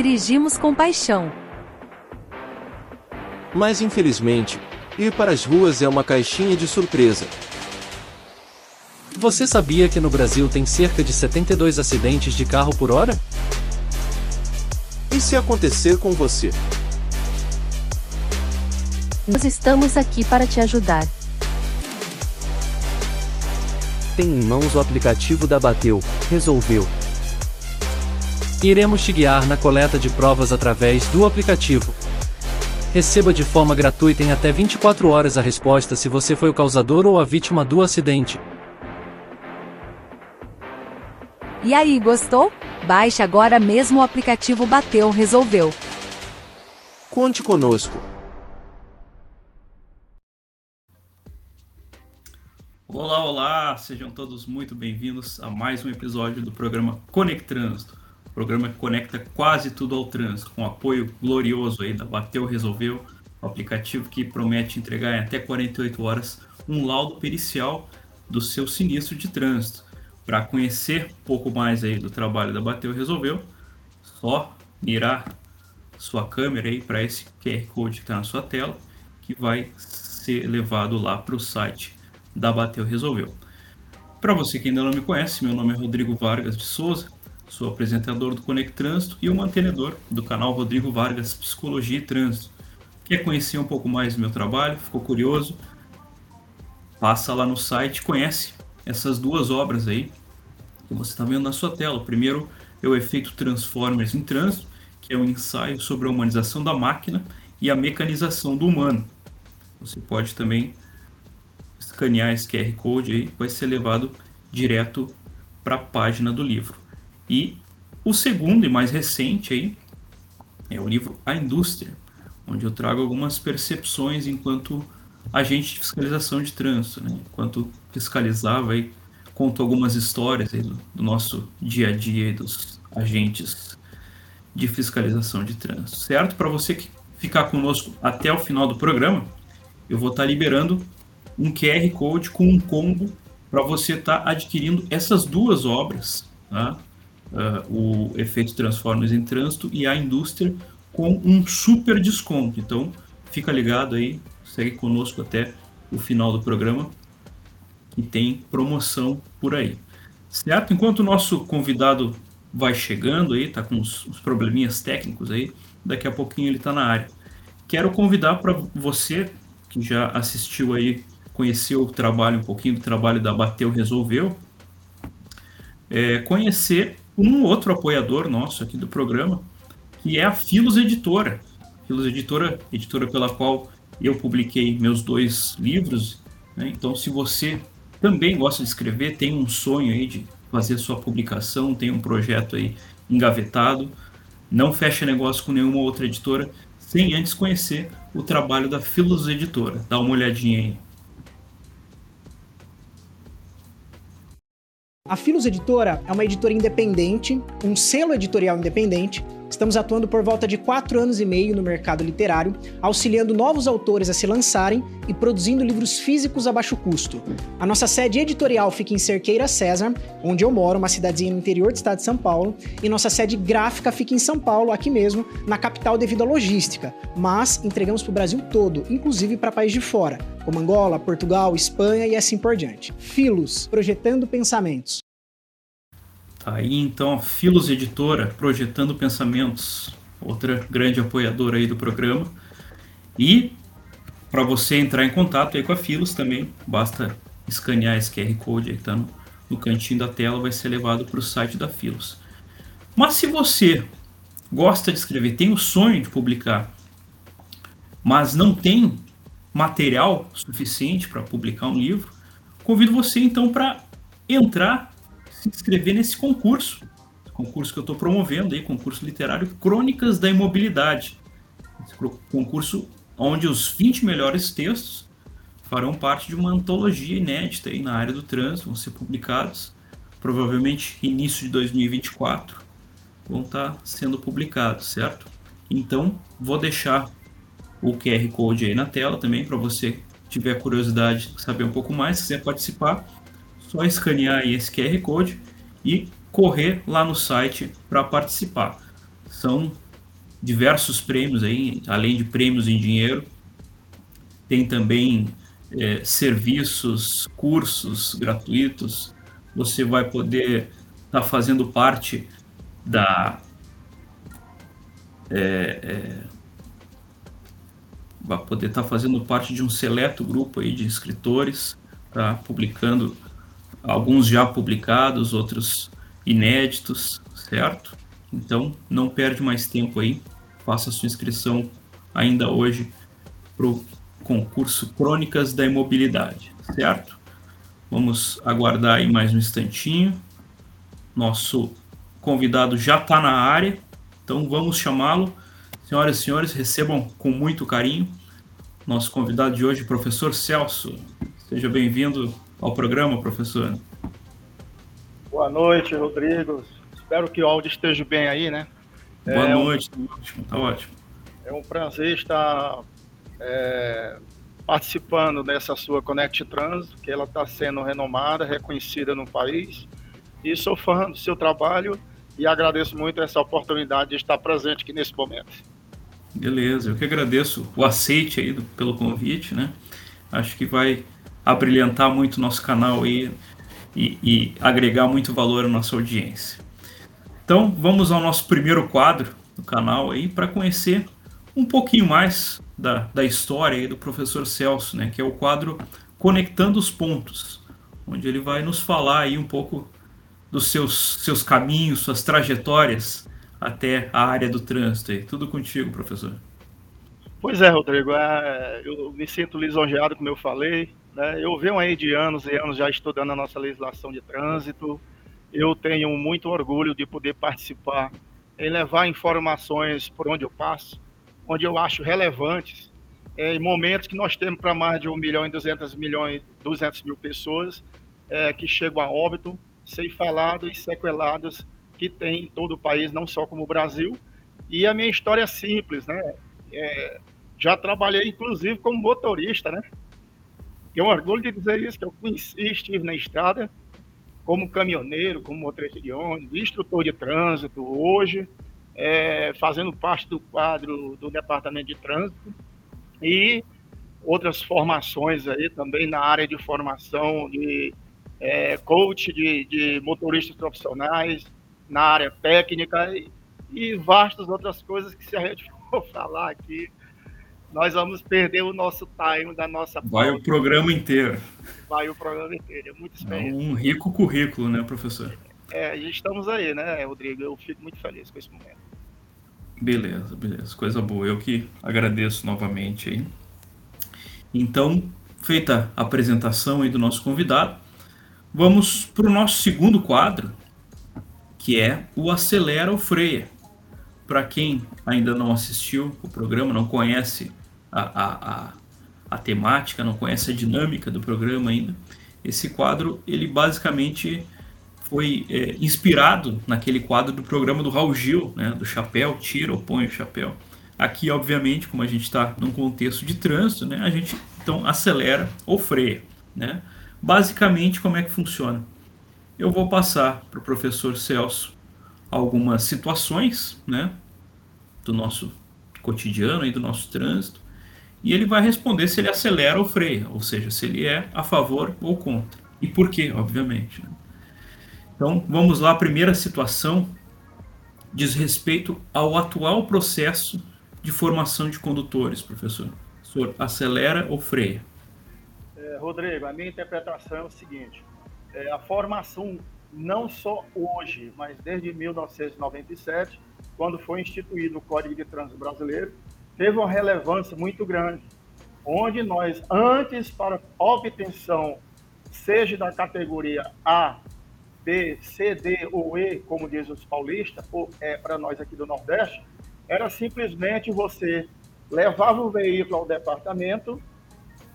Dirigimos com paixão. Mas infelizmente, ir para as ruas é uma caixinha de surpresa. Você sabia que no Brasil tem cerca de 72 acidentes de carro por hora? E se acontecer com você? Nós estamos aqui para te ajudar. Tem em mãos o aplicativo da Bateu, resolveu. Iremos te guiar na coleta de provas através do aplicativo. Receba de forma gratuita em até 24 horas a resposta se você foi o causador ou a vítima do acidente. E aí, gostou? Baixe agora mesmo o aplicativo Bateu Resolveu. Conte conosco. Olá, olá! Sejam todos muito bem-vindos a mais um episódio do programa Conectrânsito. Programa que conecta quase tudo ao trânsito, com apoio glorioso aí da Bateu Resolveu, o aplicativo que promete entregar em até 48 horas um laudo pericial do seu sinistro de trânsito. Para conhecer um pouco mais aí do trabalho da Bateu Resolveu, só mirar sua câmera aí para esse QR Code que está na sua tela, que vai ser levado lá para o site da Bateu Resolveu. Para você que ainda não me conhece, meu nome é Rodrigo Vargas de Souza, sou apresentador do Conect Trânsito e o mantenedor do canal Rodrigo Vargas Psicologia e Trânsito. Quer conhecer um pouco mais do meu trabalho? Ficou curioso? Passa lá no site, conhece essas duas obras aí que você está vendo na sua tela. O primeiro é o efeito Transformers em Trânsito, que é um ensaio sobre a humanização da máquina e a mecanização do humano. Você pode também escanear esse QR Code aí, vai ser levado direto para a página do livro. E o segundo e mais recente aí é o livro A Indústria, onde eu trago algumas percepções enquanto agente de fiscalização de trânsito, né? enquanto fiscalizava aí, conto algumas histórias do, do nosso dia a dia dos agentes de fiscalização de trânsito, certo? Para você que ficar conosco até o final do programa, eu vou estar tá liberando um QR Code com um combo para você estar tá adquirindo essas duas obras, tá? Uh, o Efeito Transformers em Trânsito e a Indústria com um super desconto. Então, fica ligado aí, segue conosco até o final do programa, que tem promoção por aí. Certo? Enquanto o nosso convidado vai chegando aí, tá com uns probleminhas técnicos aí, daqui a pouquinho ele está na área. Quero convidar para você que já assistiu aí conheceu o trabalho, um pouquinho do trabalho da Bateu Resolveu, é, conhecer um outro apoiador nosso aqui do programa, que é a Filos Editora. Filos Editora, editora pela qual eu publiquei meus dois livros. Né? Então, se você também gosta de escrever, tem um sonho aí de fazer sua publicação, tem um projeto aí engavetado, não fecha negócio com nenhuma outra editora sem antes conhecer o trabalho da Filos Editora. Dá uma olhadinha aí. A Filos Editora é uma editora independente, um selo editorial independente. Estamos atuando por volta de quatro anos e meio no mercado literário, auxiliando novos autores a se lançarem e produzindo livros físicos a baixo custo. A nossa sede editorial fica em Cerqueira César, onde eu moro, uma cidadezinha no interior do estado de São Paulo, e nossa sede gráfica fica em São Paulo, aqui mesmo, na capital devido à logística, mas entregamos para o Brasil todo, inclusive para países de fora, como Angola, Portugal, Espanha e assim por diante. Filos, projetando pensamentos. Tá aí então a Filos Editora, projetando pensamentos, outra grande apoiadora aí do programa. E para você entrar em contato aí com a Filos também, basta escanear esse QR Code aí que tá no, no cantinho da tela, vai ser levado para o site da Filos. Mas se você gosta de escrever, tem o sonho de publicar, mas não tem material suficiente para publicar um livro, convido você então para entrar, se inscrever nesse concurso, concurso que eu estou promovendo aí, concurso literário Crônicas da Imobilidade, esse concurso onde os 20 melhores textos farão parte de uma antologia inédita aí na área do trânsito, vão ser publicados. Provavelmente início de 2024 vão estar tá sendo publicados, certo? Então, vou deixar o QR Code aí na tela também para você tiver curiosidade de saber um pouco mais, se quiser participar, só escanear esse QR Code e correr lá no site para participar. são diversos prêmios aí, além de prêmios em dinheiro, tem também é, serviços, cursos gratuitos. Você vai poder estar tá fazendo parte da é, é, vai poder estar tá fazendo parte de um seleto grupo aí de escritores, tá? publicando alguns já publicados, outros inéditos, certo? Então não perde mais tempo aí, faça sua inscrição ainda hoje para o concurso Crônicas da Imobilidade, certo? Vamos aguardar aí mais um instantinho. Nosso convidado já está na área, então vamos chamá-lo. Senhoras e senhores, recebam com muito carinho nosso convidado de hoje, professor Celso. Seja bem-vindo ao programa, professor. Boa noite, Rodrigo. Espero que o áudio esteja bem aí, né? Boa é noite, um... tá ótimo, tá ótimo. É um prazer estar é, participando dessa sua Connect Trans, que ela está sendo renomada, reconhecida no país. E sou fã do seu trabalho e agradeço muito essa oportunidade de estar presente aqui nesse momento. Beleza, eu que agradeço o aceite aí do, pelo convite, né? Acho que vai abrilhantar muito o nosso canal aí e, e agregar muito valor à nossa audiência. Então, vamos ao nosso primeiro quadro do canal aí para conhecer um pouquinho mais da, da história do professor Celso, né? Que é o quadro Conectando os Pontos, onde ele vai nos falar aí um pouco dos seus, seus caminhos, suas trajetórias até a área do trânsito. Aí. Tudo contigo, professor. Pois é, Rodrigo. É, eu me sinto lisonjeado, como eu falei. Né? Eu venho aí de anos e anos já estudando a nossa legislação de trânsito. Eu tenho muito orgulho de poder participar em levar informações por onde eu passo, onde eu acho relevantes, é, em momentos que nós temos para mais de 1 milhão e 200 milhões, 200 mil pessoas é, que chegam a óbito, ceifalados e sequelados que tem em todo o país, não só como o Brasil. E a minha história é simples, né? É, já trabalhei, inclusive, como motorista, né? Tenho orgulho de dizer isso, que eu conheci, estive na estrada como caminhoneiro, como motorista de ônibus, instrutor de trânsito, hoje é, fazendo parte do quadro do Departamento de Trânsito e outras formações aí também na área de formação de é, coach de, de motoristas profissionais, na área técnica e, e vastas outras coisas que se a gente for falar aqui, nós vamos perder o nosso time da nossa Vai o programa inteiro. Vai o programa inteiro, é muito experiência. É um rico currículo, né, professor? É, estamos aí, né, Rodrigo? Eu fico muito feliz com esse momento. Beleza, beleza, coisa boa. Eu que agradeço novamente aí. Então, feita a apresentação aí do nosso convidado, vamos para o nosso segundo quadro, que é o Acelera ou Freia. Para quem ainda não assistiu o programa, não conhece a, a, a, a, temática, não conhece a dinâmica do programa ainda, esse quadro ele basicamente foi é, inspirado naquele quadro do programa do Raul Gil, né, do chapéu, tira ou põe o chapéu. Aqui, obviamente, como a gente está num contexto de trânsito, né, a gente então acelera ou freia. Né? Basicamente, como é que funciona? eu vou passar para o professor Celso algumas situações né, do nosso cotidiano e do nosso trânsito, e ele vai responder se ele acelera ou freia, ou seja, se ele é a favor ou contra. E por quê, obviamente. Né? Então, vamos lá, a primeira situação diz respeito ao atual processo de formação de condutores, professor. Senhor acelera ou freia? É, Rodrigo, a minha interpretação é o seguinte: é, a formação, não só hoje, mas desde 1997, quando foi instituído o Código de Trânsito Brasileiro, teve uma relevância muito grande, onde nós, antes, para obtenção, seja da categoria A, B, C, D ou E, como diz os paulistas, ou é para nós aqui do Nordeste, era simplesmente você levava o veículo ao departamento,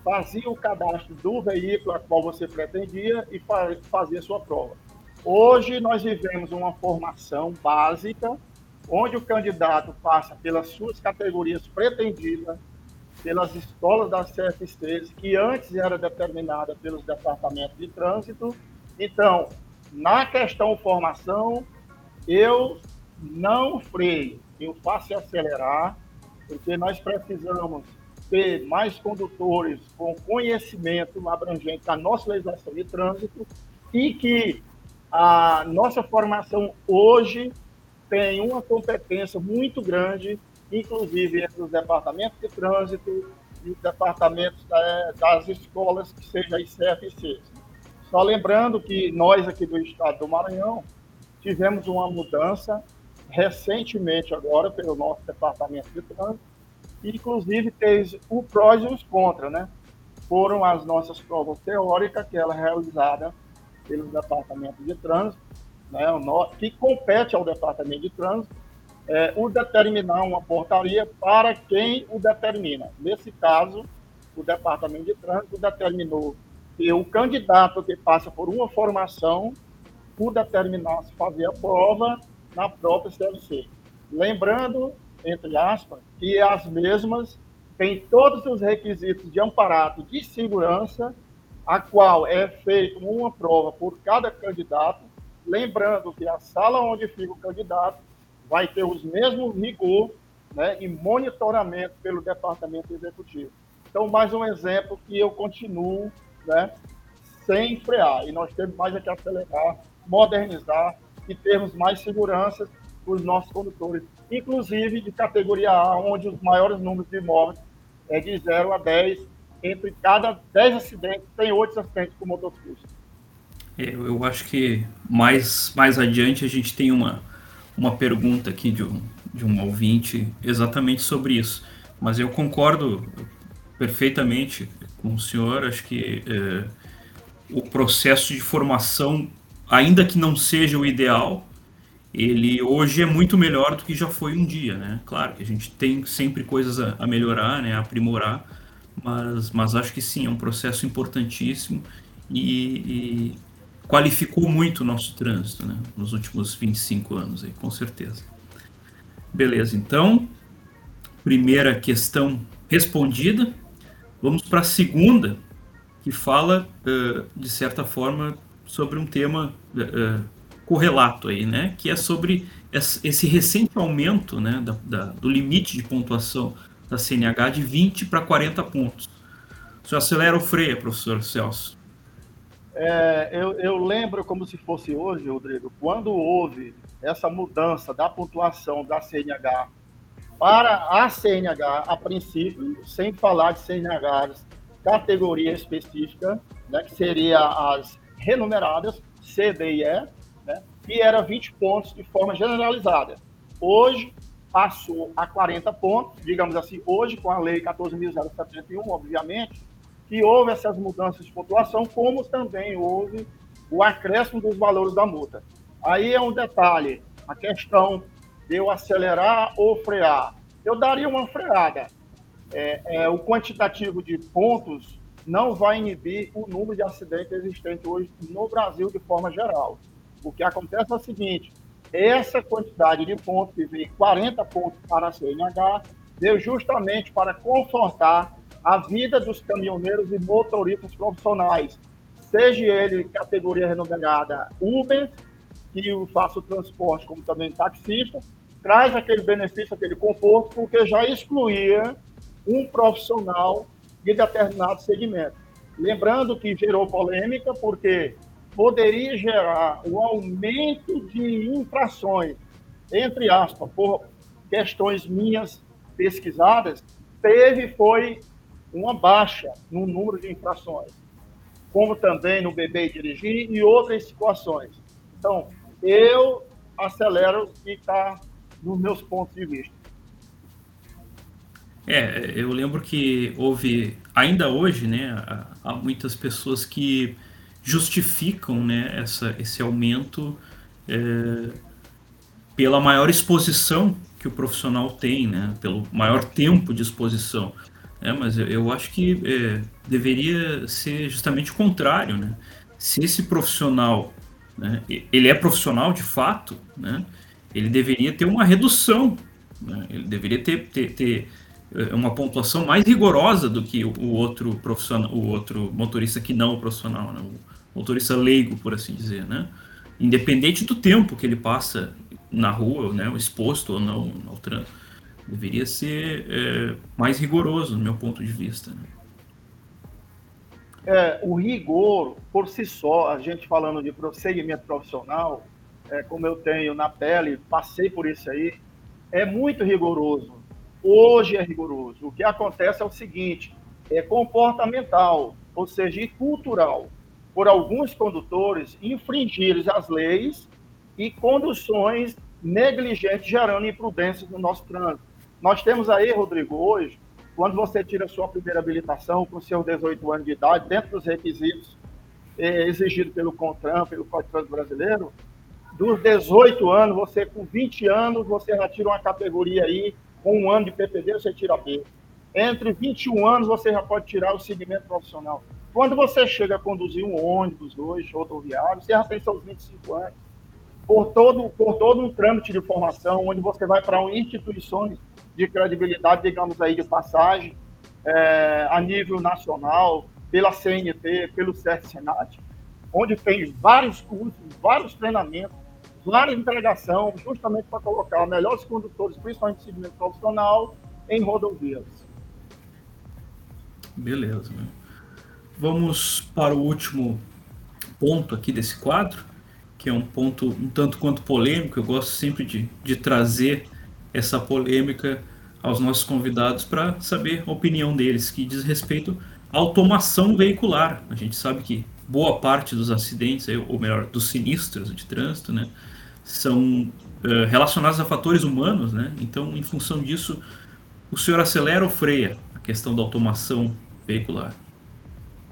fazia o cadastro do veículo a qual você pretendia e fazia sua prova. Hoje nós vivemos uma formação básica, onde o candidato passa pelas suas categorias pretendidas, pelas escolas das CFCs, que antes era determinada pelos departamentos de trânsito. Então, na questão formação, eu não freio. eu faço acelerar, porque nós precisamos ter mais condutores com conhecimento abrangente da nossa legislação de trânsito e que a nossa formação hoje tem uma competência muito grande, inclusive entre os departamentos de trânsito e os departamentos das escolas, que seja ICEF e CES. Só lembrando que nós aqui do estado do Maranhão tivemos uma mudança recentemente agora pelo nosso departamento de trânsito, inclusive teve o prós e os contra, né? Foram as nossas provas teóricas, que ela é realizada pelo departamento de trânsito, né? que compete ao departamento de trânsito, é, o determinar uma portaria para quem o determina. Nesse caso, o departamento de trânsito determinou que o candidato que passa por uma formação por determinar se fazer a prova na própria CLC. Lembrando, entre aspas, que as mesmas têm todos os requisitos de amparato de segurança, a qual é feita uma prova por cada candidato, lembrando que a sala onde fica o candidato vai ter os mesmos rigor né, e monitoramento pelo departamento executivo. Então, mais um exemplo que eu continuo né, sem frear. E nós temos mais é que acelerar, modernizar e termos mais segurança para os nossos condutores, inclusive de categoria A, onde os maiores números de mortes é de 0 a 10. Entre cada 10 acidentes, tem 8 acidentes com motociclista. É, eu acho que mais, mais adiante a gente tem uma, uma pergunta aqui de um, de um ouvinte exatamente sobre isso. Mas eu concordo perfeitamente com o senhor. Acho que é, o processo de formação, ainda que não seja o ideal, ele hoje é muito melhor do que já foi um dia, né? Claro que a gente tem sempre coisas a, a melhorar, né, a aprimorar, mas, mas acho que sim, é um processo importantíssimo e, e qualificou muito o nosso trânsito, né, nos últimos 25 anos, aí, com certeza. Beleza, então, primeira questão respondida. Vamos para a segunda, que fala, uh, de certa forma, sobre um tema uh, correlato aí, né? Que é sobre esse recente aumento né, da, da, do limite de pontuação da CNH de 20 para 40 pontos. O senhor acelera ou freia, professor Celso? É, eu, eu, lembro como se fosse hoje, Rodrigo, quando houve essa mudança da pontuação da CNH para a CNH, a princípio, sem falar de CNHs categoria específica, né, que seria as renumeradas, C, D e E, né, e era 20 pontos de forma generalizada. Hoje passou a 40 pontos, digamos assim, hoje com a lei 14.071, obviamente, que houve essas mudanças de pontuação, como também houve o acréscimo dos valores da multa. Aí é um detalhe, a questão de eu acelerar ou frear. Eu daria uma freada, é, é, o quantitativo de pontos não vai inibir o número de acidentes existentes hoje no Brasil de forma geral. O que acontece é o seguinte: essa quantidade de pontos, que veio 40 pontos para a CNH, veio justamente para confortar a vida dos caminhoneiros e motoristas profissionais, seja ele categoria renomada Uber, que eu faço transporte como também taxista, traz aquele benefício, aquele conforto, porque já excluía um profissional de determinado segmento. Lembrando que gerou polêmica, porque poderia gerar um aumento de infrações, entre aspas, por questões minhas pesquisadas, teve foi uma baixa no número de infrações, como também no beber e dirigir e outras situações. Então, eu acelero e está nos meus pontos de vista. É, eu lembro que houve, ainda hoje, né, há muitas pessoas que justificam né, essa, esse aumento é, pela maior exposição que o profissional tem, né, pelo maior tempo de exposição. Né, mas eu, eu acho que é, deveria ser justamente o contrário. Né? Se esse profissional, né, ele é profissional de fato, né, ele deveria ter uma redução, né, ele deveria ter, ter, ter é uma pontuação mais rigorosa do que o, outro profissional, o outro motorista que não é profissional, né? o motorista leigo, por assim dizer, né? Independente do tempo que ele passa na rua, né, exposto ou não ao trânsito. Deveria ser é, mais rigoroso, no meu ponto de vista. Né? É, o rigor, por si só, a gente falando de segmento profissional, é, como eu tenho na pele, passei por isso aí, é muito rigoroso. Hoje é rigoroso. O que acontece é o seguinte: é comportamental, ou seja, cultural, por alguns condutores infringirem as leis e conduções negligentes, gerando imprudências no nosso trânsito. Nós temos aí, Rodrigo, hoje, quando você tira sua primeira habilitação com seus 18 anos de idade, dentro dos requisitos é, exigidos pelo CONTRAN, pelo Código Brasileiro, dos 18 anos, você com 20 anos, você já tira uma categoria aí, com um ano de PPD, você tira B. Entre 21 anos, você já pode tirar o segmento profissional. Quando você chega a conduzir um ônibus hoje, rodoviário, você já tem seus 25 anos. Por todo, por todo um trâmite de formação, onde você vai para instituições de credibilidade, digamos aí, de passagem, é, a nível nacional, pela CNT, pelo CERT-SENAT, onde tem vários cursos, vários treinamentos, várias entregação, justamente para colocar melhores condutores, principalmente de segmento profissional, em rodovias. Beleza. Vamos para o último ponto aqui desse quadro, que é um ponto um tanto quanto polêmico. Eu gosto sempre de, de trazer essa polêmica aos nossos convidados para saber a opinião deles, que diz respeito à automação veicular. A gente sabe que boa parte dos acidentes, ou melhor, dos sinistros de trânsito, né, são uh, relacionados a fatores humanos, né? Então, em função disso, o senhor acelera ou freia a questão da automação veicular?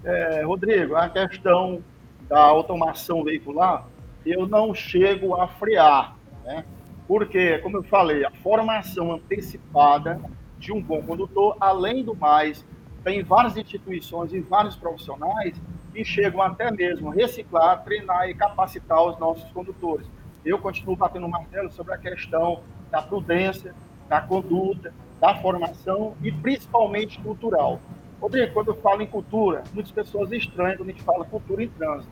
É, Rodrigo, a questão da automação veicular, eu não chego a frear, né? Porque, como eu falei, a formação antecipada de um bom condutor, além do mais, tem várias instituições e vários profissionais que chegam até mesmo a reciclar, treinar e capacitar os nossos condutores. Eu continuo batendo martelo sobre a questão da prudência, da conduta, da formação e principalmente cultural. Rodrigo, quando eu falo em cultura, muitas pessoas estranham quando a gente fala cultura em trânsito.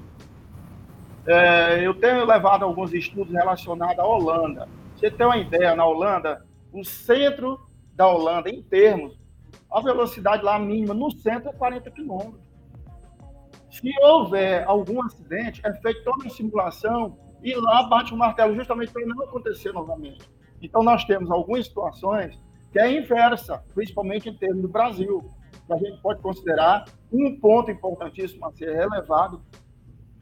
É, eu tenho levado alguns estudos relacionados à Holanda. Você tem uma ideia, na Holanda, o centro da Holanda, em termos, a velocidade lá mínima no centro é 40 km. Se houver algum acidente, é feita toda uma simulação e lá bate o martelo justamente para não acontecer novamente. Então, nós temos algumas situações que é inversa, principalmente em termos do Brasil. A gente pode considerar um ponto importantíssimo a ser relevado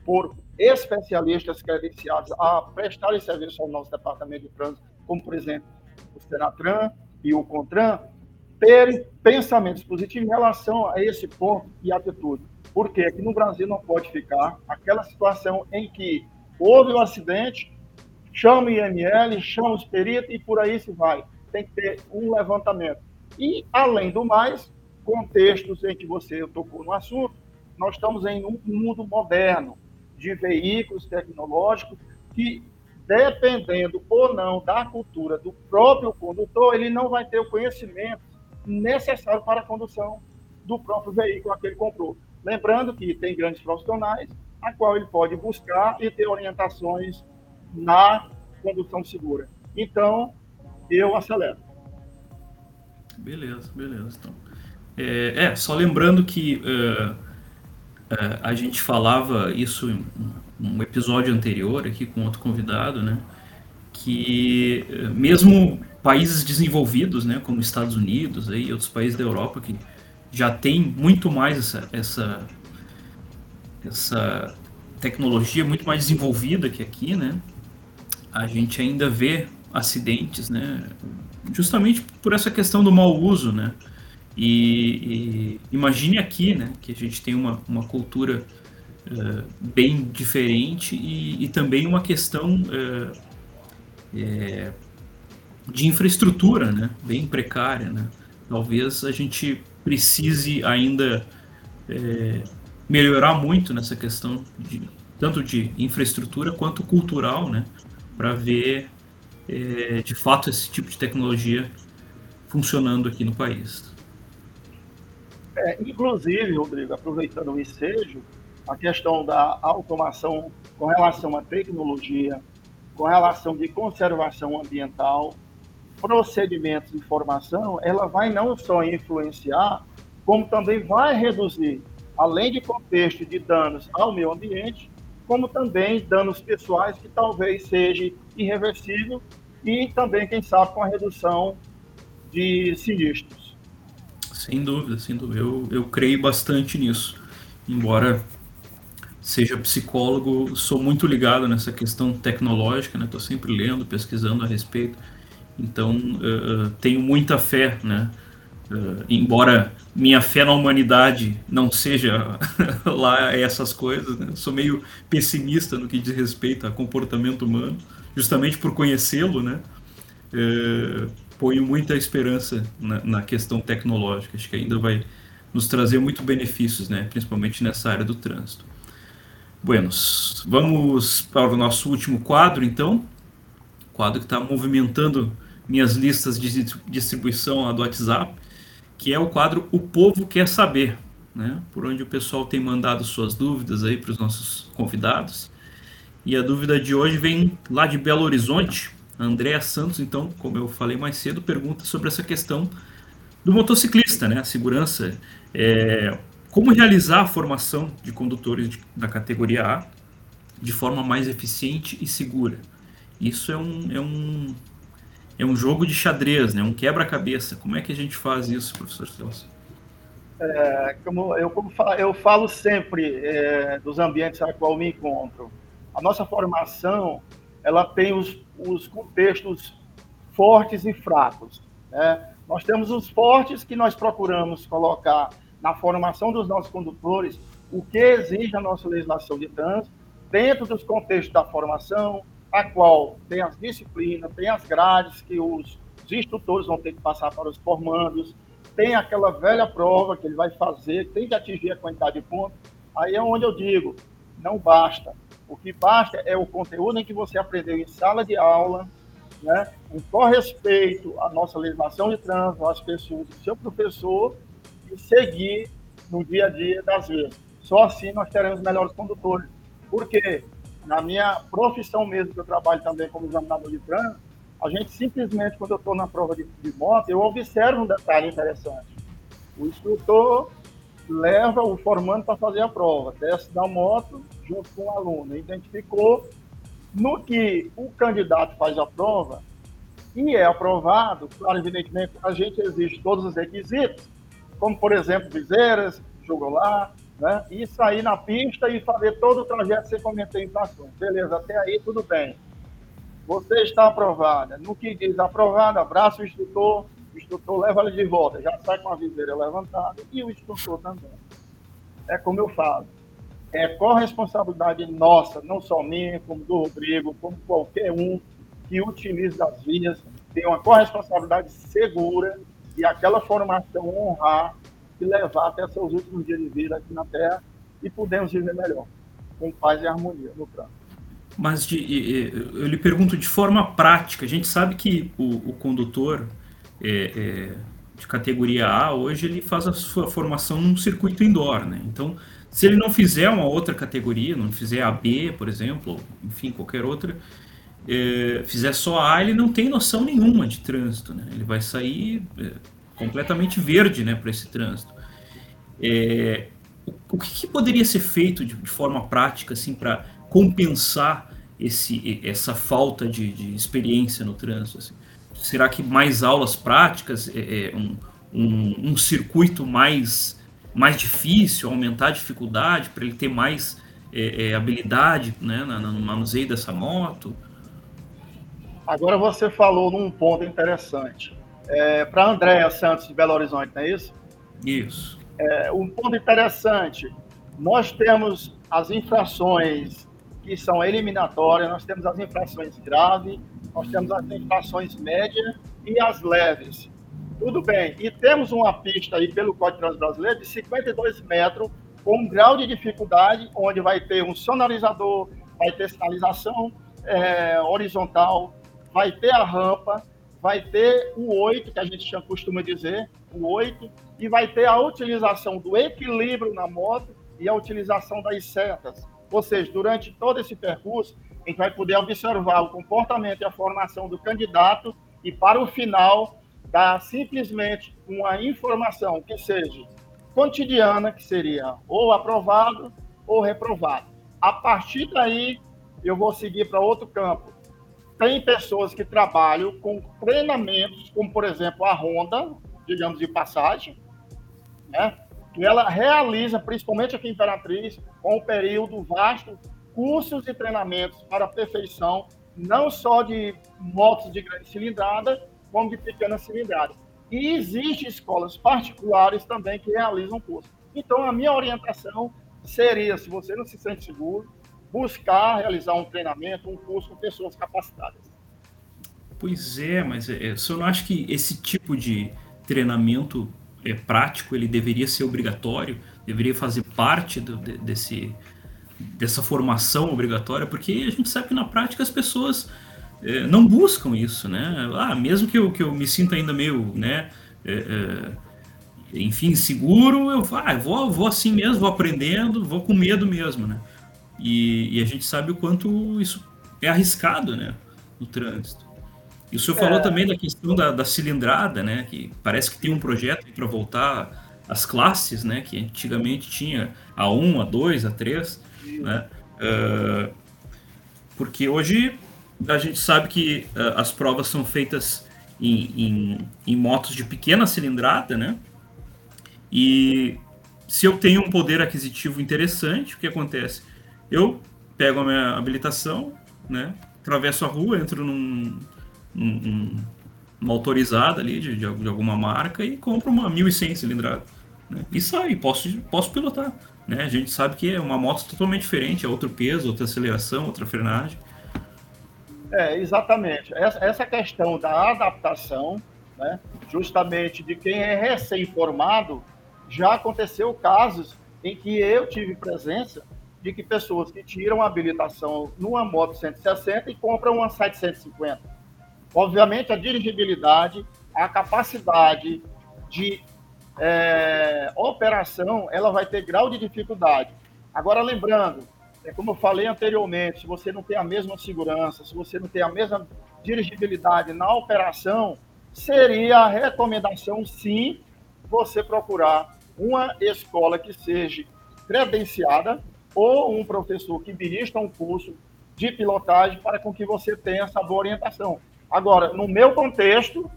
por especialistas credenciados a prestarem serviço ao nosso departamento de trânsito, como, por exemplo, o Senatran e o Contran, terem pensamentos positivos em relação a esse ponto e atitude. Porque aqui no Brasil não pode ficar aquela situação em que houve um acidente, chama o IML, chama os peritos e por aí se vai. Tem que ter um levantamento. E, além do mais, contextos em que você tocou no assunto, nós estamos em um mundo moderno, de veículos tecnológicos que, dependendo ou não da cultura do próprio condutor, ele não vai ter o conhecimento necessário para a condução do próprio veículo a que ele comprou. Lembrando que tem grandes profissionais a qual ele pode buscar e ter orientações na condução segura. Então, eu acelero. Beleza, beleza. Então, é, é só lembrando que uh, é, a gente falava isso em um episódio anterior aqui com outro convidado, né? Que é, mesmo países desenvolvidos, né, como Estados Unidos e outros países da Europa que já tem muito mais essa, essa, essa tecnologia muito mais desenvolvida que aqui, né? A gente ainda vê acidentes, né? Justamente por essa questão do mau uso, né? E, e, imagine aqui, né, que a gente tem uma, uma cultura uh, bem diferente e, e, também uma questão uh, é, de infraestrutura, né, bem precária, né. Talvez a gente precise ainda é, melhorar muito nessa questão de, tanto de infraestrutura quanto cultural, né, para ver é, de fato esse tipo de tecnologia funcionando aqui no país. É, inclusive, Rodrigo, aproveitando o ensejo, a questão da automação com relação à tecnologia com relação de conservação ambiental, procedimentos de formação, ela vai não só influenciar, como também vai reduzir, além de contexto de danos ao meio ambiente, como também danos pessoais que talvez seja irreversível e também, quem sabe, com a redução de sinistros. Sem dúvida, sem dúvida. Eu, eu creio bastante nisso. Embora seja psicólogo, sou muito ligado nessa questão tecnológica, né? Estou sempre lendo, pesquisando a respeito. Então, uh, tenho muita fé, né? Uh, embora minha fé na humanidade não seja lá essas coisas, né? sou meio pessimista no que diz respeito a comportamento humano, justamente por conhecê-lo, né? Uh, ponho muita esperança na, na, questão tecnológica. Acho que ainda vai nos trazer muito benefícios, né? Principalmente nessa área do trânsito. Buenos, vamos para o nosso último quadro, então. Quadro que está movimentando minhas listas de distribuição do WhatsApp, que é o quadro O Povo Quer Saber, né? Por onde o pessoal tem mandado suas dúvidas aí para os nossos convidados. E a dúvida de hoje vem lá de Belo Horizonte. Andréa Santos, então, como eu falei mais cedo, pergunta sobre essa questão do motociclista, né? A segurança. É, como realizar a formação de condutores de, da categoria A de forma mais eficiente e segura? Isso é um, é um, é um jogo de xadrez, né? um quebra-cabeça. Como é que a gente faz isso, professor Celso? É, como eu, como falo, eu falo sempre é, dos ambientes a qual me encontro. A nossa formação ela tem os, os contextos fortes e fracos. Né? Nós temos os fortes que nós procuramos colocar na formação dos nossos condutores o que exige a nossa legislação de trânsito, dentro dos contextos da formação, a qual tem as disciplinas, tem as grades que os, os instrutores vão ter que passar para os formandos, tem aquela velha prova que ele vai fazer, tem que atingir a quantidade de pontos. Aí é onde eu digo, não basta. O que basta é o conteúdo em que você aprendeu em sala de aula, né, com respeito à nossa legislação de trânsito, às pessoas, do seu professor, e seguir no dia a dia das vezes. Só assim nós teremos melhores condutores. Porque na minha profissão mesmo, que eu trabalho também como examinador de trânsito, a gente simplesmente, quando eu estou na prova de, de moto, eu observo um detalhe interessante. O instrutor leva o formando para fazer a prova, desce da moto junto com o aluno, identificou no que o candidato faz a prova e é aprovado, claro, evidentemente, a gente exige todos os requisitos, como, por exemplo, viseiras, lá, né? E sair na pista e fazer todo o trajeto sem cometer infração. Beleza, até aí tudo bem. Você está aprovada. No que diz aprovada, abraça o instrutor, o instrutor leva ele de volta, já sai com a viseira levantada e o instrutor também. É como eu falo. É corresponsabilidade nossa, não só minha, como do Rodrigo, como qualquer um que utilize as vias, tem uma corresponsabilidade segura e aquela formação honrar e levar até seus últimos dias de vida aqui na Terra e podemos viver melhor, com paz e harmonia no plano. Mas de, eu lhe pergunto de forma prática, a gente sabe que o, o condutor é, é, de categoria A hoje ele faz a sua formação num circuito indoor, né? Então, se ele não fizer uma outra categoria, não fizer a B, por exemplo, enfim, qualquer outra, é, fizer só A, ele não tem noção nenhuma de trânsito, né? Ele vai sair é, completamente verde, né, para esse trânsito. É, o, o que, que, poderia ser feito de, de forma prática, assim, para compensar esse, essa falta de, de experiência no trânsito? Assim? Será que mais aulas práticas, é, é um, um, um circuito mais mais difícil, aumentar a dificuldade para ele ter mais é, é, habilidade né, no manuseio dessa moto? Agora você falou num ponto interessante. É, para Andréa Santos de Belo Horizonte, não é isso? Isso. É, um ponto interessante: nós temos as infrações que são eliminatórias, nós temos as infrações graves, nós temos as infrações médias e as leves. Tudo bem. E temos uma pista aí pelo Código de Trânsito Brasileiro de 52 metros, com um grau de dificuldade, onde vai ter um sonorizador, vai ter sinalização é, horizontal, vai ter a rampa, vai ter o 8, que a gente costuma dizer, o 8, e vai ter a utilização do equilíbrio na moto e a utilização das setas. Ou seja, durante todo esse percurso, a gente vai poder observar o comportamento e a formação do candidato e, para o final, dar simplesmente uma informação que seja cotidiana, que seria ou aprovado ou reprovado. A partir daí, eu vou seguir para outro campo. Tem pessoas que trabalham com treinamentos, como, por exemplo, a Honda, digamos, de passagem, né? que ela realiza, principalmente aqui em Imperatriz, com um período vasto, cursos e treinamentos para perfeição, não só de motos de grande cilindrada, como de pequena cilindrada. E existem escolas particulares também que realizam curso. Então, a minha orientação seria, se você não se sente seguro, buscar realizar um treinamento, um curso com pessoas capacitadas. Pois é, mas é, o senhor não acha que esse tipo de treinamento é, prático ele deveria ser obrigatório, deveria fazer parte do, de, desse, dessa formação obrigatória? Porque a gente sabe que na prática as pessoas é, não buscam isso, né? Ah, mesmo que eu, que eu me sinta ainda meio, né? É, é enfim, seguro, eu ah, vou, vou assim mesmo, vou aprendendo, vou com medo mesmo, né? E, e, a gente sabe o quanto isso é arriscado, né, no trânsito. E o senhor é. falou também da questão da, da, cilindrada, né, que parece que tem um projeto para voltar às classes, né, que antigamente tinha a 1, a 2, a 3, né, uh, porque hoje a gente sabe que uh, as provas são feitas em, em, em motos de pequena cilindrada, né, e se eu tenho um poder aquisitivo interessante, o que acontece? Eu pego a minha habilitação, né? Atravesso a rua, entro num, num uma autorizada ali de, de, alguma marca e compro uma 1100 cilindrada. Né? E sai, posso, posso pilotar. Né? A gente sabe que é uma moto totalmente diferente, é outro peso, outra aceleração, outra frenagem. É, exatamente. Essa, essa questão da adaptação, né, justamente de quem é recém-formado, já aconteceu casos em que eu tive presença de que pessoas que tiram a habilitação numa moto 160 e compram uma 750. Obviamente, a dirigibilidade, a capacidade de é, operação, ela vai ter grau de dificuldade. Agora, lembrando, é como eu falei anteriormente, se você não tem a mesma segurança, se você não tem a mesma dirigibilidade na operação, seria a recomendação, sim, você procurar uma escola que seja credenciada ou um professor que dirija um curso de pilotagem para com que você tenha essa boa orientação. Agora, no meu contexto,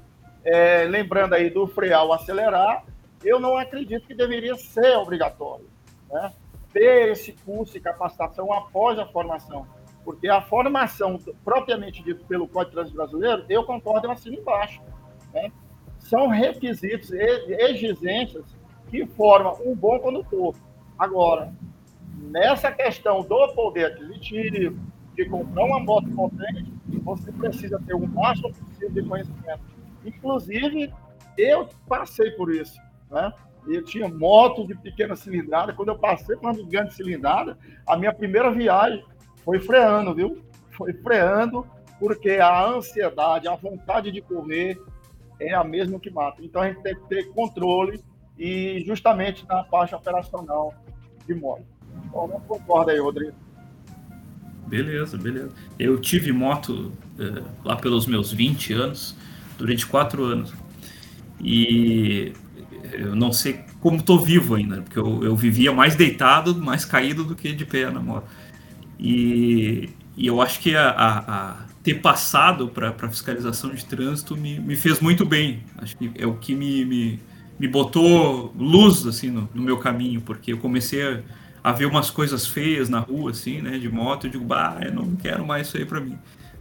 é, lembrando aí do frear ou acelerar, eu não acredito que deveria ser obrigatório, né? Ter esse curso de capacitação após a formação, porque a formação propriamente dita pelo Código de Trânsito Brasileiro, eu concordo, eu assino embaixo, né? São requisitos, exigências que formam um bom condutor. Agora, nessa questão do poder aquisitivo, de comprar uma moto potente, você precisa ter o máximo possível de conhecimento. Inclusive, eu passei por isso. Né? Eu tinha moto de pequena cilindrada. Quando eu passei para uma de grande cilindrada, a minha primeira viagem foi freando, viu? Foi freando, porque a ansiedade, a vontade de correr é a mesma que mata. Então a gente tem que ter controle e justamente na parte operacional de moto. Então, não concorda aí, Rodrigo. Beleza, beleza. Eu tive moto uh, lá pelos meus 20 anos, durante quatro anos. E eu não sei como estou vivo ainda, porque eu, eu vivia mais deitado, mais caído do que de pé na moto. E, e eu acho que a, a, a ter passado para fiscalização de trânsito me, me fez muito bem. Acho que é o que me, me me botou luz assim no, no, meu caminho, porque eu comecei a, a, ver umas coisas feias na rua assim, né, de moto, eu digo, bah, eu não quero mais isso aí para mim.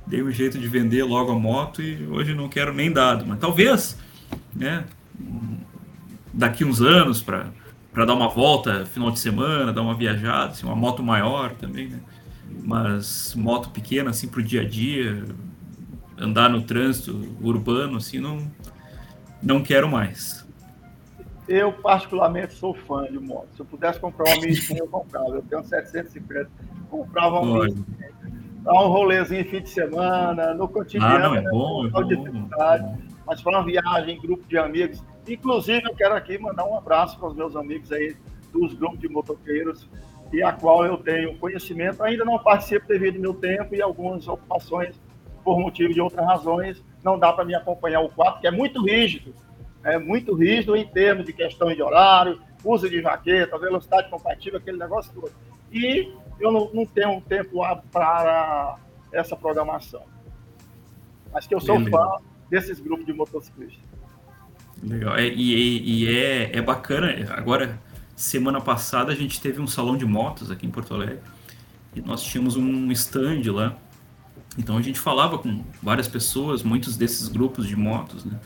Dei um jeito de vender logo a moto e hoje não quero nem dado, mas talvez, né, daqui uns anos para dar uma volta final de semana, dar uma viajada, assim, uma moto maior também, né? Mas moto pequena assim pro dia a dia, andar no trânsito urbano assim, não não quero mais. Eu, particularmente, sou fã de moto. Se eu pudesse comprar uma 1100, eu comprava. Eu tenho 750, comprava uma 1100. Dá um rolezinho fim de semana, no cotidiano. Ah, não, é bom, né? é bom, dificuldade, bom. Mas para uma viagem, grupo de amigos. Inclusive, eu quero aqui mandar um abraço para os meus amigos aí dos grupos de motoqueiros e a qual eu tenho conhecimento. Ainda não participo devido ao meu tempo e algumas ocupações por motivo de outras razões. Não dá para me acompanhar o quadro, que é muito rígido, é muito rígido em termos de questão de horário, uso de jaqueta, velocidade compatível, aquele negócio todo. E eu não, não tenho tempo para essa programação. Mas que eu sou Beleza. fã desses grupos de motociclistas. Legal. É, e, e é, é bacana. Agora, semana passada, a gente teve um salão de motos aqui em Porto Alegre. E nós tínhamos um stand lá. Então a gente falava com várias pessoas, muitos desses grupos de motos, né?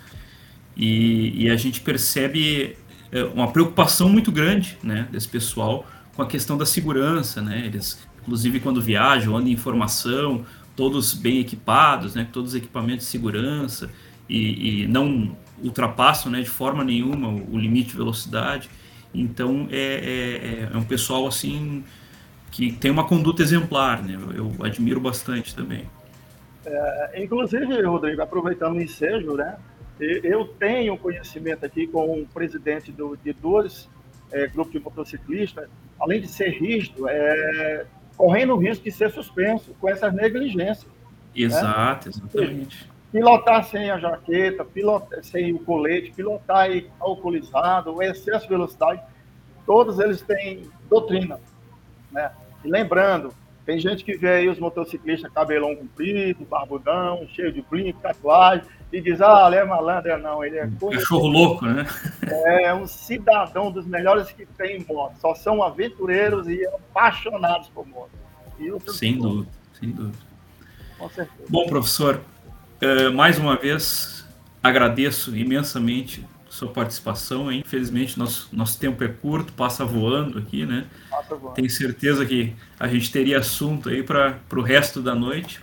E, e a gente percebe é, uma preocupação muito grande, né, desse pessoal com a questão da segurança, né? Eles, inclusive, quando viajam, andam em formação, todos bem equipados, né? Todos os equipamentos de segurança e, e não ultrapassam, né, de forma nenhuma o, o limite de velocidade. Então é, é, é, um pessoal assim que tem uma conduta exemplar, né? Eu, eu admiro bastante também. É, inclusive, Rodrigo, aproveitando o ensejo, né? Eu tenho conhecimento aqui com o presidente do, de dois é, grupos de motociclistas, além de ser rígido, é, correndo o risco de ser suspenso com essas negligências. Exato, né? exatamente. Pilotar sem a jaqueta, pilotar sem o colete, pilotar alcoolizado, excesso de velocidade, todos eles têm doutrina. Né? E lembrando, tem gente que vê aí os motociclistas cabelão comprido, barbudão, cheio de brinco, tatuagem, e diz, ah, ele é malandro, é não, ele é coisa Cachorro louco, né? É um cidadão dos melhores que tem em moto. Só são aventureiros e apaixonados por moto. Sem dúvida, sem dúvida. Com certeza. Bom, professor, eh, mais uma vez agradeço imensamente sua participação. Infelizmente, nosso, nosso tempo é curto, passa voando aqui, né? Voando. Tenho certeza que a gente teria assunto aí para o resto da noite,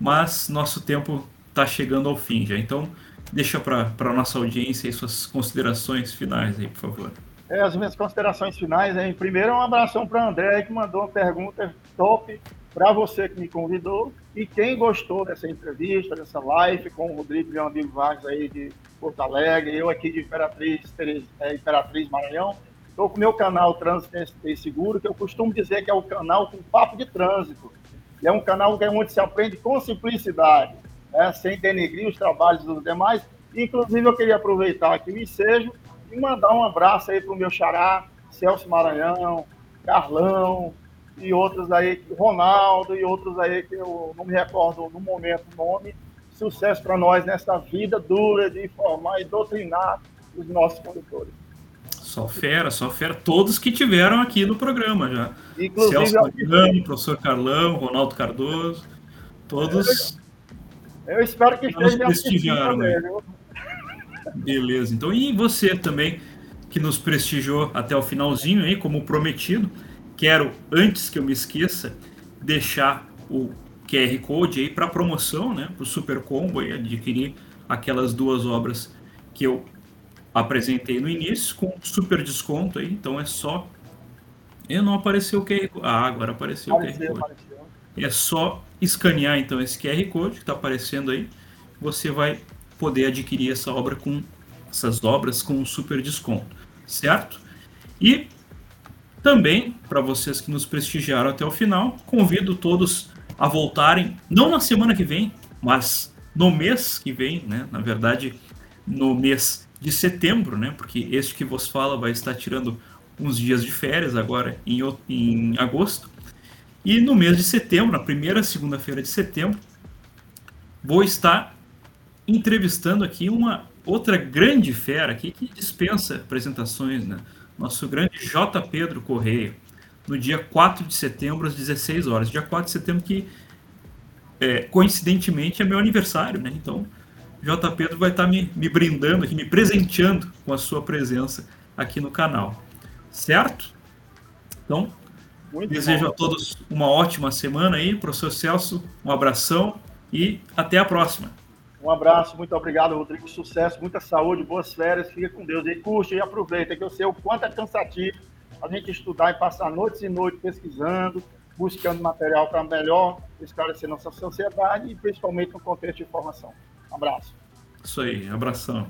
mas nosso tempo está chegando ao fim já. Então, deixa para a nossa audiência aí suas considerações finais aí, por favor. É, as minhas considerações finais, hein? Primeiro, um abração para André, que mandou uma pergunta top para você que me convidou e quem gostou dessa entrevista, dessa live com o Rodrigo, meu amigo Vargas aí de Porto Alegre, eu aqui de Imperatriz, é, Imperatriz Maranhão. Estou com o meu canal Trânsito e Seguro, que eu costumo dizer que é o canal com papo de trânsito. É um canal é onde se aprende com simplicidade né, sem denegrir os trabalhos dos demais. Inclusive, eu queria aproveitar aqui o ensejo e mandar um abraço aí para o meu xará, Celso Maranhão, Carlão e outros aí, Ronaldo e outros aí que eu não me recordo no momento o nome. Sucesso para nós nessa vida dura de informar e doutrinar os nossos condutores. Só fera, só fera. Todos que tiveram aqui no programa já. Inclusive, Celso Maranhão, professor Carlão, Ronaldo Cardoso, todos eu espero que esteja prestigiando. Né? Beleza. Então, e você também, que nos prestigiou até o finalzinho aí, como prometido, quero, antes que eu me esqueça, deixar o QR Code aí para promoção, né? Para o Super Combo e adquirir aquelas duas obras que eu apresentei no início com super desconto aí. Então é só. Eu não apareceu o QR Code. Ah, agora apareceu, apareceu o QR Code. Apareceu. É só escanear então esse QR Code que está aparecendo aí, você vai poder adquirir essa obra com essas obras com um super desconto, certo? E também para vocês que nos prestigiaram até o final, convido todos a voltarem não na semana que vem, mas no mês que vem, né? Na verdade, no mês de setembro, né? Porque este que vos fala vai estar tirando uns dias de férias agora em, em agosto. E no mês de setembro, na primeira segunda-feira de setembro, vou estar entrevistando aqui uma outra grande fera aqui que dispensa apresentações, né? Nosso grande J. Pedro Correia, no dia 4 de setembro, às 16 horas. Dia 4 de setembro que, é, coincidentemente, é meu aniversário, né? Então, J. Pedro vai estar me, me brindando aqui, me presenteando com a sua presença aqui no canal. Certo? Então, muito Desejo bom. a todos uma ótima semana aí, professor Celso, um abração e até a próxima. Um abraço, muito obrigado, Rodrigo. Sucesso, muita saúde, boas férias, fica com Deus. E curte e aproveita, que eu sei o quanto é cansativo a gente estudar e passar noites e noites pesquisando, buscando material para melhor esclarecer nossa sociedade e principalmente no contexto de formação. Um abraço. Isso aí, abração.